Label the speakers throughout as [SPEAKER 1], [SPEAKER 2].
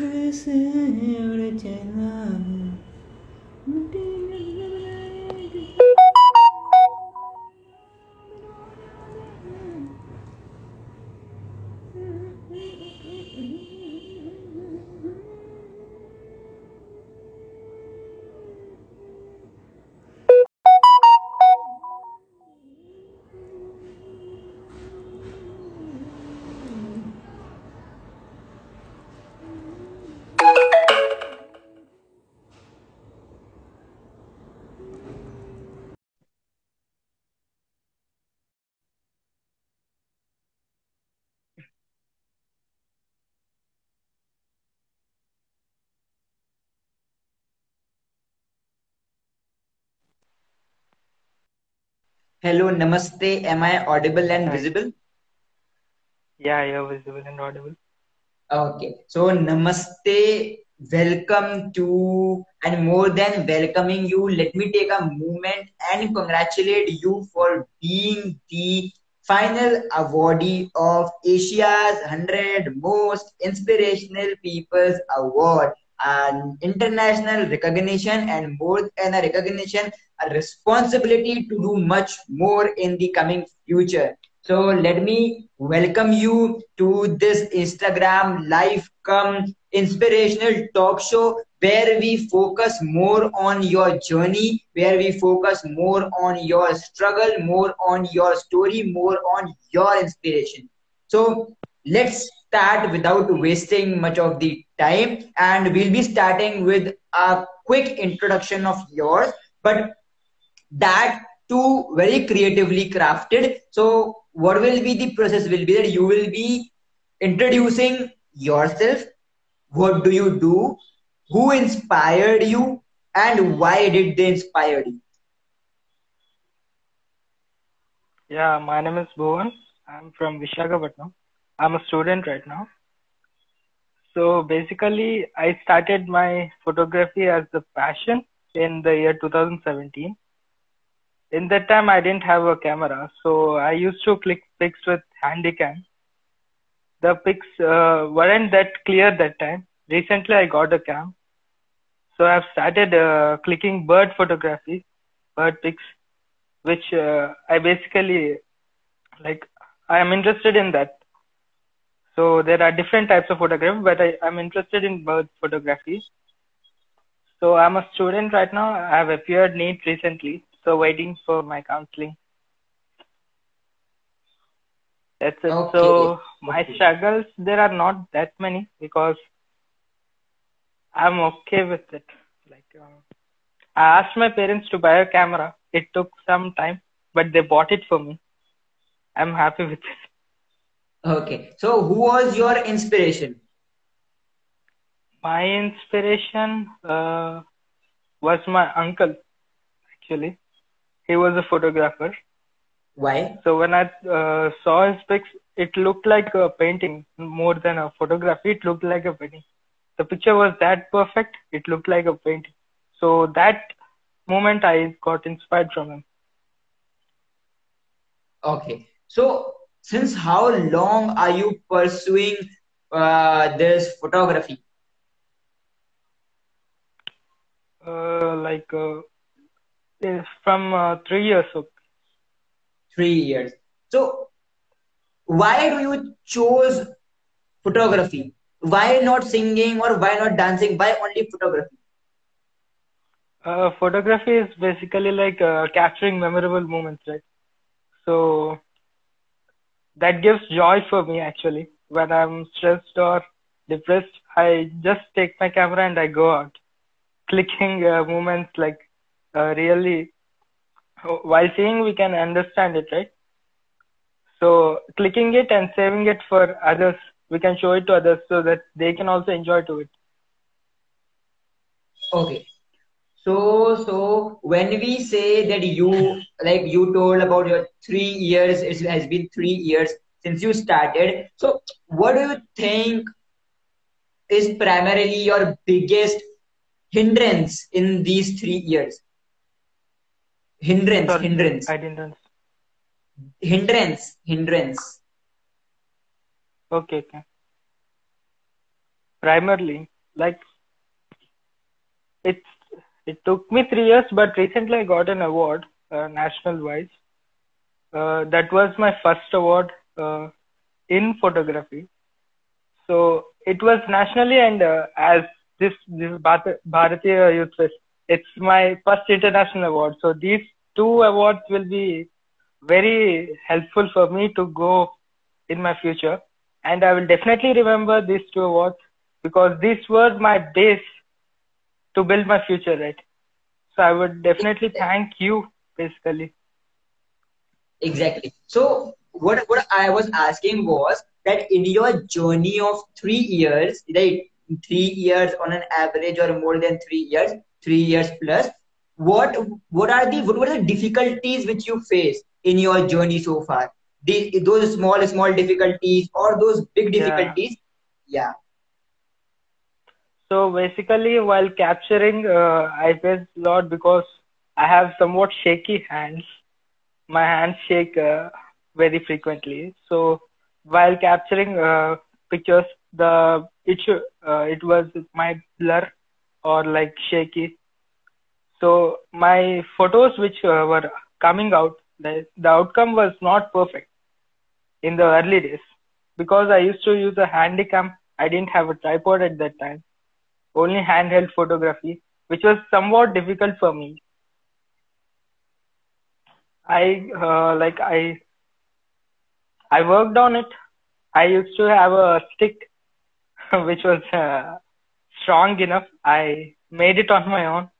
[SPEAKER 1] คือเสื
[SPEAKER 2] อหรือใจล่าน
[SPEAKER 1] Hello, Namaste. Am I audible and
[SPEAKER 3] Hi.
[SPEAKER 1] visible?
[SPEAKER 3] Yeah, you're visible and audible.
[SPEAKER 1] Okay. So, Namaste. Welcome to, and more than welcoming you, let me take a moment and congratulate you for being the final awardee of Asia's 100 Most Inspirational People's Award. An international recognition and more than a recognition, a responsibility to do much more in the coming future. So let me welcome you to this Instagram live come inspirational talk show where we focus more on your journey, where we focus more on your struggle, more on your story, more on your inspiration. So let's start without wasting much of the time and we'll be starting with a quick introduction of yours but that too very creatively crafted so what will be the process will be that you will be introducing yourself what do you do who inspired you and why did they inspire you
[SPEAKER 3] Yeah, my name is Bhuvan. I'm from Vishakhapatnam. I'm a student right now. So basically, I started my photography as a passion in the year 2017. In that time, I didn't have a camera, so I used to click pics with Handycam. The pics uh, weren't that clear that time. Recently, I got a cam, so I've started uh, clicking bird photography, bird pics, which uh, I basically like. I am interested in that. So there are different types of photography, but I, I'm interested in bird photography. So I'm a student right now. I have appeared NEET recently, so waiting for my counseling. That's it.
[SPEAKER 1] Okay,
[SPEAKER 3] So my
[SPEAKER 1] okay.
[SPEAKER 3] struggles there are not that many because I'm okay with it. Like uh, I asked my parents to buy a camera. It took some time, but they bought it for me. I'm happy with it.
[SPEAKER 1] Okay so who was your inspiration
[SPEAKER 3] My inspiration uh, was my uncle. Actually, he was a photographer.
[SPEAKER 1] why
[SPEAKER 3] So when I uh, saw his pics, it looked like a painting more than a photography. It looked like a painting. The picture was that perfect. It looked like a painting. So that moment I got inspired from him.
[SPEAKER 1] okay so since how long are you pursuing uh, this photography
[SPEAKER 3] Uh, like uh, from uh, three years. ago.
[SPEAKER 1] three years so why do you choose photography why not singing or why not dancing why only photography
[SPEAKER 3] Uh, photography is basically like uh, capturing memorable moments, right? So that gives joy for me actually. When I'm stressed or depressed, I just take my camera and I go out, clicking uh, moments like uh, really. While seeing, we can understand it, right? So clicking it and saving it for others, we can show it to others so that they can also enjoy to it.
[SPEAKER 1] okay so so when we say that you like you told about your three years it has been three years since you started so what do you think is primarily your biggest hindrance in these three years hindrance
[SPEAKER 3] Sorry,
[SPEAKER 1] hindrance
[SPEAKER 3] I didn't understand.
[SPEAKER 1] hindrance hindrance
[SPEAKER 3] Okay, okay. primarily like it it took me three years, but recently I got an award uh, national wise. Uh, that was my first award uh, in photography. So it was nationally, and uh, as this this Bharatiya Youth Fest, it's my first international award. So these two awards will be very helpful for me to go in my future, and I will definitely remember these two awards because these were my base to build my future, right? So I would definitely thank you, basically.
[SPEAKER 1] Exactly. So what what I was asking was that in your journey of three years, right? Three years on an average, or more than three years, three years plus. What what are the what were the difficulties which you face in your journey so far? The, those small small difficulties or those big difficulties? yeah. yeah
[SPEAKER 3] so basically, while capturing, uh, I faced a lot because I have somewhat shaky hands. My hands shake uh, very frequently. So while capturing uh, pictures, the it uh, it was my blur or like shaky. So my photos which uh, were coming out, the, the outcome was not perfect in the early days because I used to use a handycam. I didn't have a tripod at that time only handheld photography, which was somewhat difficult for me. I uh, like I I worked on it. I used to have a stick which was uh, strong enough. I made it on my own.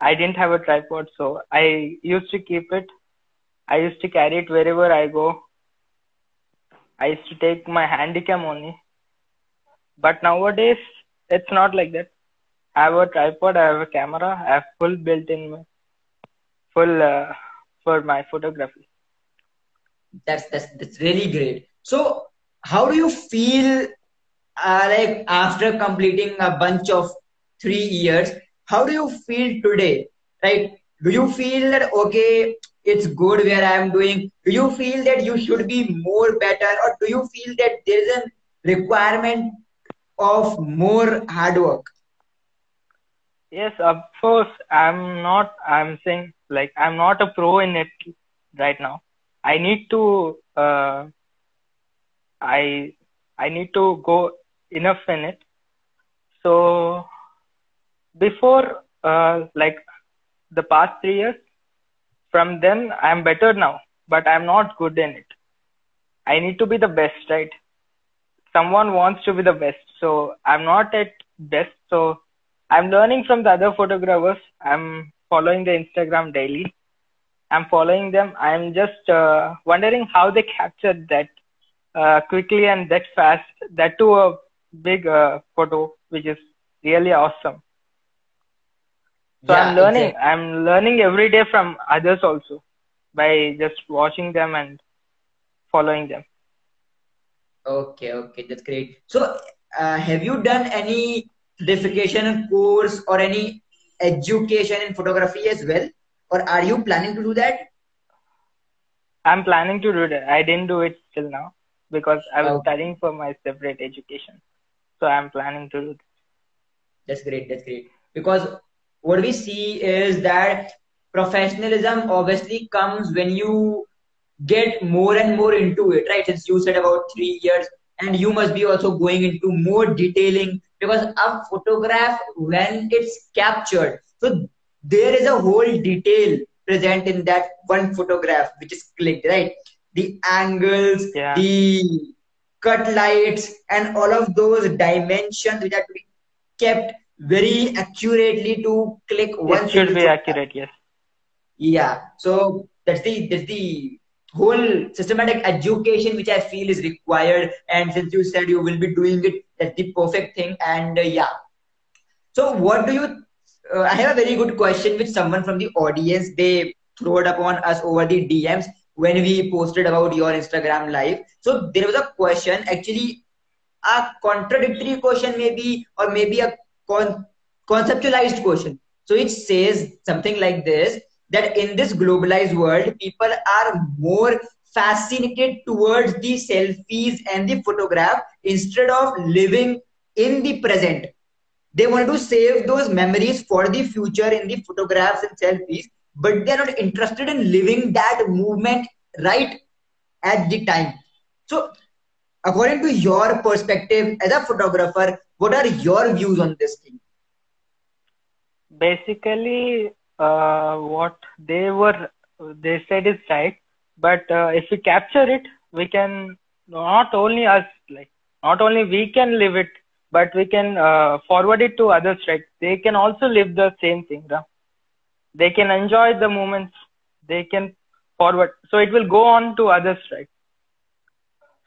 [SPEAKER 3] I didn't have a tripod, so I used to keep it. I used to carry it wherever I go. I used to take my handycam only. But nowadays, it's not like that. I have a tripod, I have a camera, I have full built-in, full uh, for my photography.
[SPEAKER 1] That's that's that's really great. So, how do you feel uh, like after completing a bunch of three years? How do you feel today? Right? Do you feel that okay, it's good where I am doing? Do you feel that you should be more better, or do you feel that there is a requirement of more hard work?
[SPEAKER 3] Yes, of course. I'm not. I'm saying like I'm not a pro in it right now. I need to. Uh, I I need to go enough in it. So before, uh, like the past three years, from then I'm better now, but I'm not good in it. I need to be the best, right? Someone wants to be the best, so I'm not at best. So I'm learning from the other photographers. I'm following the Instagram daily. I'm following them. I'm just uh, wondering how they captured that uh, quickly and that fast. That to a big uh, photo, which is really awesome. So yeah, I'm learning. Exactly. I'm learning every day from others also by just watching them and following them.
[SPEAKER 1] Okay, okay, that's great. So, uh, have you done any certification course or any education in photography as well? Or are you planning to do that?
[SPEAKER 3] I'm planning to do that. I didn't do it till now because I was okay. studying for my separate education. So I'm planning to do that.
[SPEAKER 1] That's great. That's great. Because what we see is that professionalism obviously comes when you get more and more into it, right? Since you said about three years, and you must be also going into more detailing because a photograph when it's captured so there is a whole detail present in that one photograph which is clicked right? The angles yeah. the cut lights and all of those dimensions which have to be kept very accurately to click
[SPEAKER 3] one it should be accurate yes.
[SPEAKER 1] Yeah. So that's the that's the whole systematic education which I feel is required. And since you said you will be doing it, that's the perfect thing. And uh, yeah. So what do you? Uh, I have a very good question which someone from the audience they threw it upon us over the DMs when we posted about your Instagram live. So there was a question, actually a contradictory question maybe, or maybe a con- conceptualized question. So it says something like this that in this globalized world, people are more fascinated towards the selfies and the photograph instead of living in the present. They want to save those memories for the future in the photographs and selfies, but they're not interested in living that movement right at the time. So, according to your perspective as a photographer, what are your views on this thing?
[SPEAKER 3] Basically, uh, what they were they said is right, but uh, if we capture it, we can not only us like not only we can live it, but we can uh, forward it to others. Right? They can also live the same thing. Right? They can enjoy the moments. They can forward. So it will go on to others, right?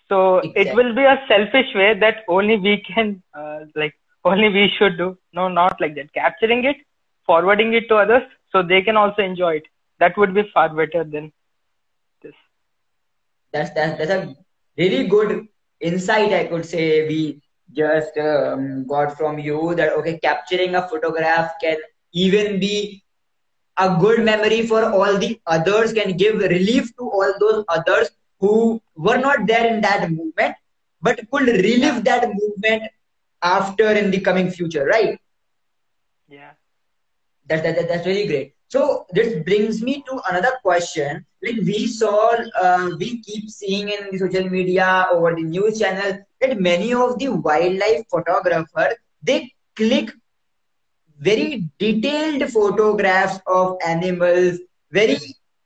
[SPEAKER 3] So exactly. it will be a selfish way that only we can, uh, like, only we should do. No, not like that. Capturing it, forwarding it to others, so they can also enjoy it. That would be far better than this.
[SPEAKER 1] That's that, that's a really good insight. I could say we just um, got from you that okay, capturing a photograph can even be a good memory for all the others, can give relief to all those others who were not there in that movement but could relive that movement after in the coming future right that, that, that that's really great. So this brings me to another question. Like we saw uh, we keep seeing in the social media or the news channel that many of the wildlife photographers they click very detailed photographs of animals very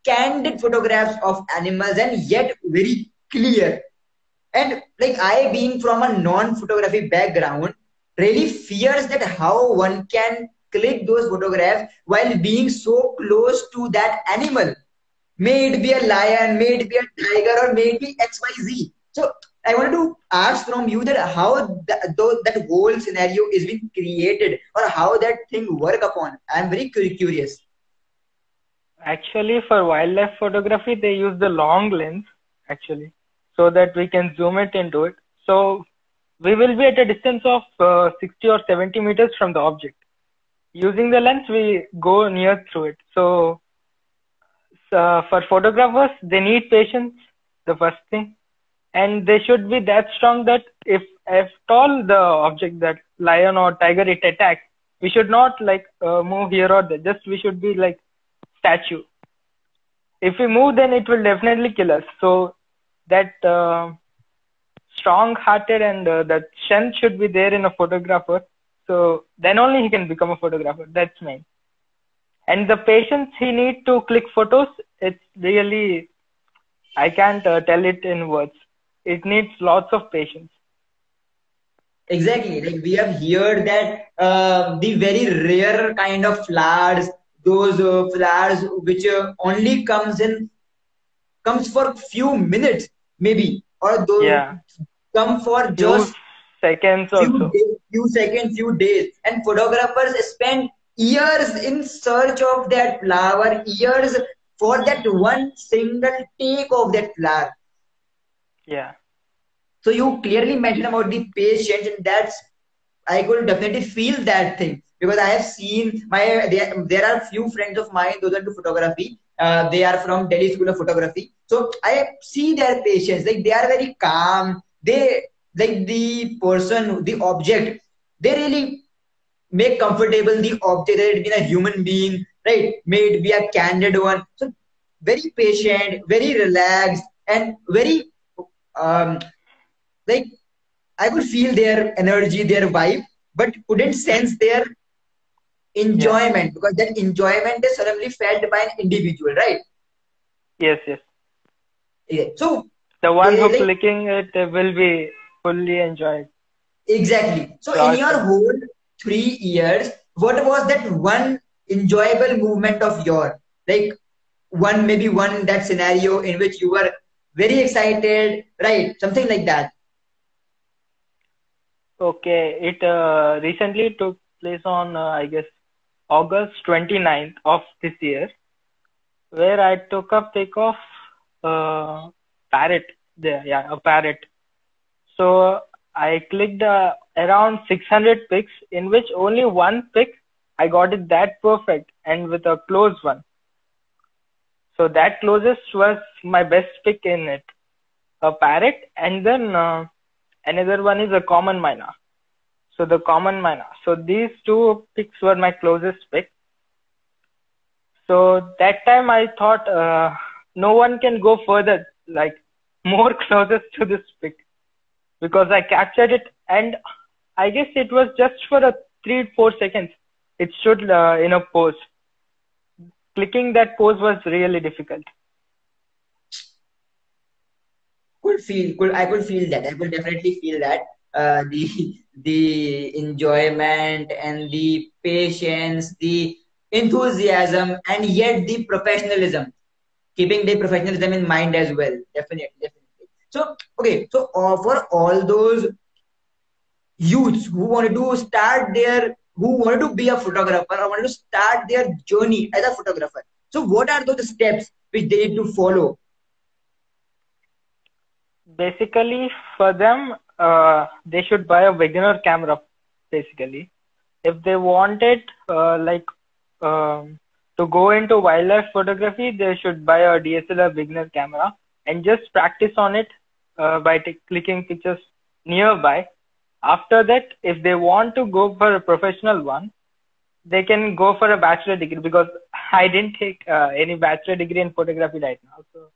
[SPEAKER 1] candid photographs of animals and yet very clear. And like I being from a non-photography background, really fears that how one can click those photographs while being so close to that animal. May it be a lion, may it be a tiger, or may it be XYZ. So I wanted to ask from you that how that, that whole scenario is being created or how that thing work upon. I'm very curious.
[SPEAKER 3] Actually, for wildlife photography, they use the long lens actually, so that we can zoom it into it. So we will be at a distance of uh, 60 or 70 meters from the object. Using the lens, we go near through it. So uh, for photographers, they need patience, the first thing, and they should be that strong that if if all the object that lion or tiger it attacks, we should not like uh, move here or there. Just we should be like statue. If we move, then it will definitely kill us. So that uh, strong-hearted and uh, that strength should be there in a photographer. So then only he can become a photographer. That's main. And the patience he need to click photos, it's really, I can't uh, tell it in words. It needs lots of patience.
[SPEAKER 1] Exactly. Like we have heard that uh, the very rare kind of flowers those uh, flowers which uh, only comes in comes for few minutes maybe or those
[SPEAKER 3] yeah.
[SPEAKER 1] come for just
[SPEAKER 3] seconds
[SPEAKER 1] few,
[SPEAKER 3] also.
[SPEAKER 1] days, few seconds few days and photographers spend years in search of that flower years for that one single take of that flower
[SPEAKER 3] yeah
[SPEAKER 1] so you clearly mentioned about the patience and that's i could definitely feel that thing because I have seen my there, there are few friends of mine those are into photography. Uh, they are from Delhi School of Photography. So I see their patience. Like they are very calm. They like the person, the object. They really make comfortable the object. That it be a human being, right? May it be a candid one. So very patient, very relaxed, and very um, like I could feel their energy, their vibe, but couldn't sense their enjoyment yeah. because that enjoyment is suddenly felt by an individual, right?
[SPEAKER 3] Yes, yes.
[SPEAKER 1] Yeah. So
[SPEAKER 3] the one who like, clicking it will be fully enjoyed.
[SPEAKER 1] Exactly. So in your whole three years, what was that one enjoyable movement of your like one maybe one that scenario in which you were very excited, right? Something like that.
[SPEAKER 3] Okay, it uh, recently took place on uh, I guess August 29th of this year, where I took a pic of uh, parrot. There, yeah, a parrot. So I clicked uh, around 600 picks, in which only one pick I got it that perfect and with a close one. So that closest was my best pick in it, a parrot, and then uh, another one is a common myna. So the common man. So these two picks were my closest pics. So that time I thought uh, no one can go further, like more closest to this pic, because I captured it and I guess it was just for a three four seconds. It stood uh, in a pose. Clicking that pose was really difficult.
[SPEAKER 1] Could feel, could I could feel that. I could definitely feel that. Uh, the the enjoyment and the patience, the enthusiasm, and yet the professionalism, keeping the professionalism in mind as well. Definitely, definitely. So, okay, so uh, for all those youths who wanted to start their, who wanted to be a photographer or wanted to start their journey as a photographer, so what are those steps which they need to follow?
[SPEAKER 3] Basically, for them, uh, they should buy a beginner camera basically. If they wanted uh, like um, to go into wildlife photography they should buy a dslr beginner camera and just practice on it uh, by t- clicking pictures nearby after that if they want to go for a professional one they can go for a bachelor degree because i didn't take uh, any bachelor degree in photography right now so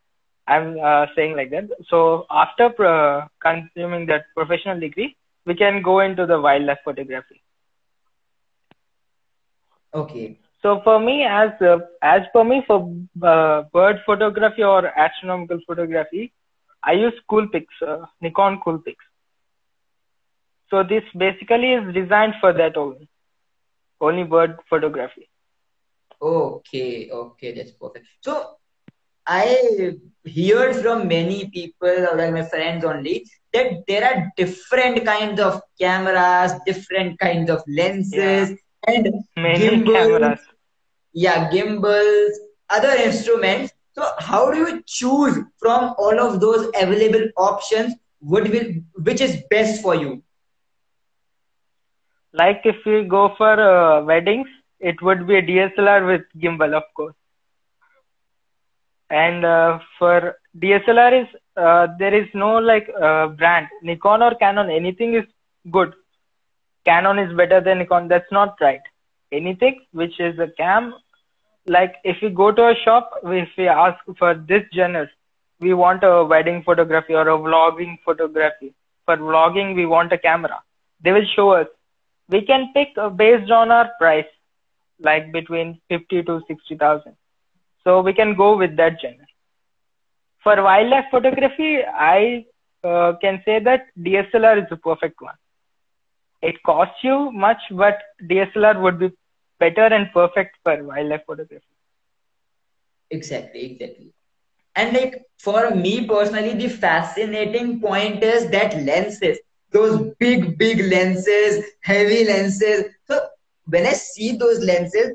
[SPEAKER 3] I'm uh, saying like that. So after uh, consuming that professional degree, we can go into the wildlife photography.
[SPEAKER 1] Okay.
[SPEAKER 3] So for me, as uh, as for me for uh, bird photography or astronomical photography, I use Coolpix, uh, Nikon Coolpix. So this basically is designed for that only, only bird photography.
[SPEAKER 1] Okay, okay, that's perfect. So I hear from many people, or like my friends only, that there are different kinds of cameras, different kinds of lenses, yeah. and
[SPEAKER 3] many gimbals. Cameras.
[SPEAKER 1] Yeah, gimbals, other instruments. So, how do you choose from all of those available options? What will, which is best for you?
[SPEAKER 3] Like if we go for uh, weddings, it would be a DSLR with gimbal, of course and uh, for DSLR is uh, there is no like uh, brand Nikon or Canon anything is good Canon is better than Nikon that's not right anything which is a cam like if we go to a shop if we ask for this genre we want a wedding photography or a vlogging photography for vlogging we want a camera they will show us we can pick uh, based on our price like between 50 to 60000 so we can go with that genre. For wildlife photography, I uh, can say that DSLR is the perfect one. It costs you much, but DSLR would be better and perfect for wildlife photography.
[SPEAKER 1] Exactly, exactly. And like for me personally, the fascinating point is that lenses, those big, big lenses, heavy lenses. So when I see those lenses,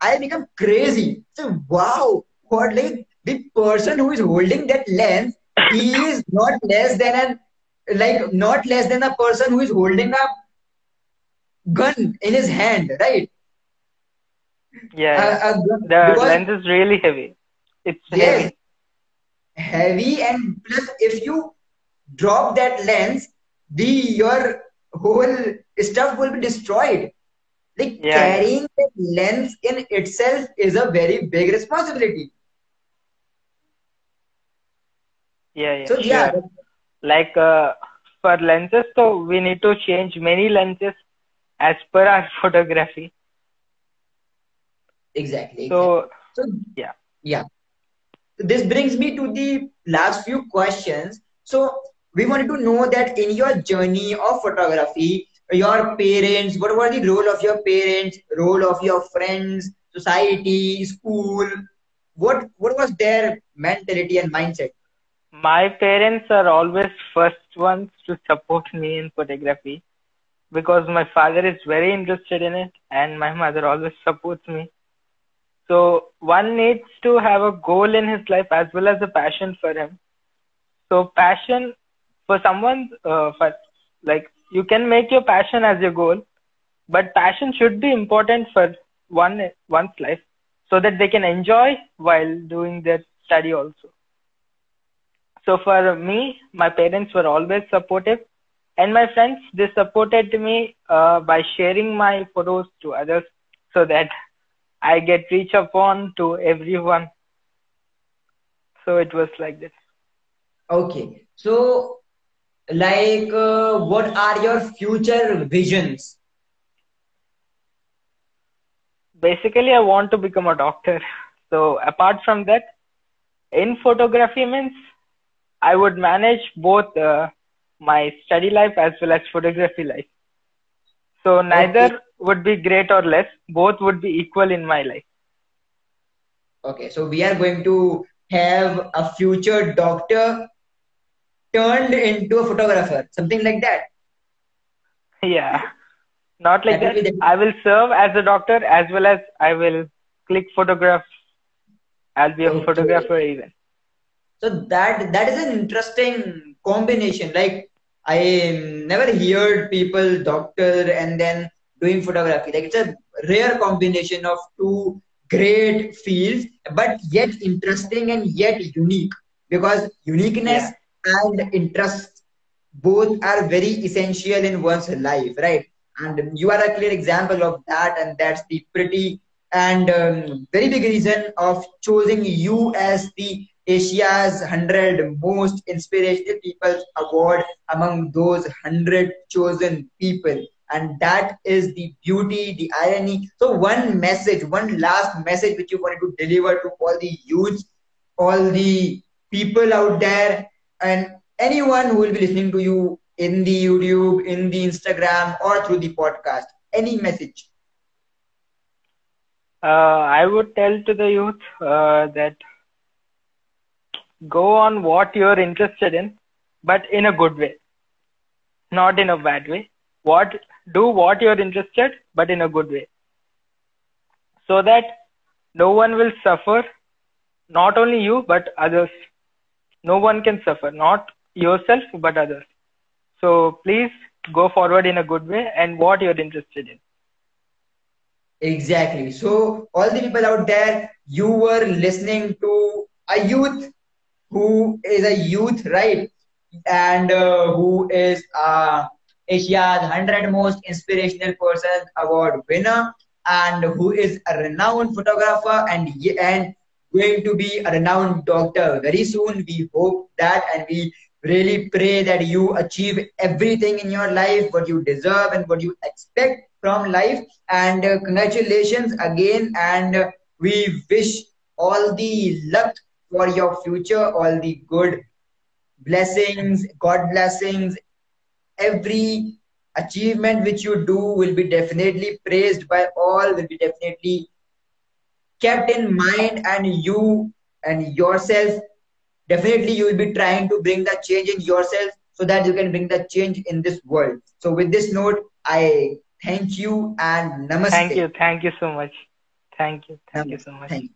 [SPEAKER 1] I become crazy. So wow, what like the person who is holding that lens, he is not less than an like not less than a person who is holding a gun in his hand, right?
[SPEAKER 3] Yeah, the lens is really heavy. It's yes, heavy.
[SPEAKER 1] heavy, and plus if you drop that lens, the your whole stuff will be destroyed. Like yeah. carrying the lens in itself is a very big responsibility.
[SPEAKER 3] Yeah, yeah. So sure. yeah, like uh, for lenses, so we need to change many lenses as per our photography.
[SPEAKER 1] Exactly.
[SPEAKER 3] So, so yeah,
[SPEAKER 1] yeah. This brings me to the last few questions. So we wanted to know that in your journey of photography, your parents what was the role of your parents role of your friends society school what what was their mentality and mindset
[SPEAKER 3] my parents are always first ones to support me in photography because my father is very interested in it and my mother always supports me so one needs to have a goal in his life as well as a passion for him so passion for someone uh, for like you can make your passion as your goal, but passion should be important for one one's life so that they can enjoy while doing their study also. So for me, my parents were always supportive and my friends they supported me uh, by sharing my photos to others so that I get reach upon to everyone. So it was like this.
[SPEAKER 1] Okay. So, like, uh, what are your future visions?
[SPEAKER 3] Basically, I want to become a doctor. So, apart from that, in photography means I would manage both uh, my study life as well as photography life. So, neither okay. would be great or less, both would be equal in my life.
[SPEAKER 1] Okay, so we are going to have a future doctor turned into a photographer, something like that.
[SPEAKER 3] Yeah, not like that. that. I will serve as a doctor as well as I will click photographs. I'll be a okay. photographer even.
[SPEAKER 1] So that that is an interesting combination. Like I never heard people doctor and then doing photography. Like it's a rare combination of two great fields, but yet interesting and yet unique because uniqueness yeah and interest both are very essential in one's life, right? And you are a clear example of that, and that's the pretty and um, very big reason of choosing you as the Asia's 100 most inspirational people award among those 100 chosen people. And that is the beauty, the irony. So, one message, one last message which you wanted to deliver to all the youth, all the people out there and anyone who will be listening to you in the YouTube, in the Instagram, or through the podcast, any message?
[SPEAKER 3] Uh, I would tell to the youth uh, that go on what you're interested in, but in a good way, not in a bad way. What do what you're interested, but in a good way, so that no one will suffer, not only you but others. No one can suffer not yourself but others. So please go forward in a good way and what you're interested in.
[SPEAKER 1] Exactly. So all the people out there you were listening to a youth who is a youth right and uh, who is uh, asia's 100 most inspirational person award winner and who is a renowned photographer and and going to be a renowned doctor very soon. We hope that and we really pray that you achieve everything in your life, what you deserve and what you expect from life. And uh, congratulations again. And uh, we wish all the luck for your future, all the good blessings, God blessings, every achievement which you do will be definitely praised by all, will be definitely kept in mind and you and yourself definitely you will be trying to bring the change in yourself so that you can bring the change in this world. So with this note i thank you and namaste.
[SPEAKER 3] thank you. Thank you so much. Thank you. Thank namaste. you so much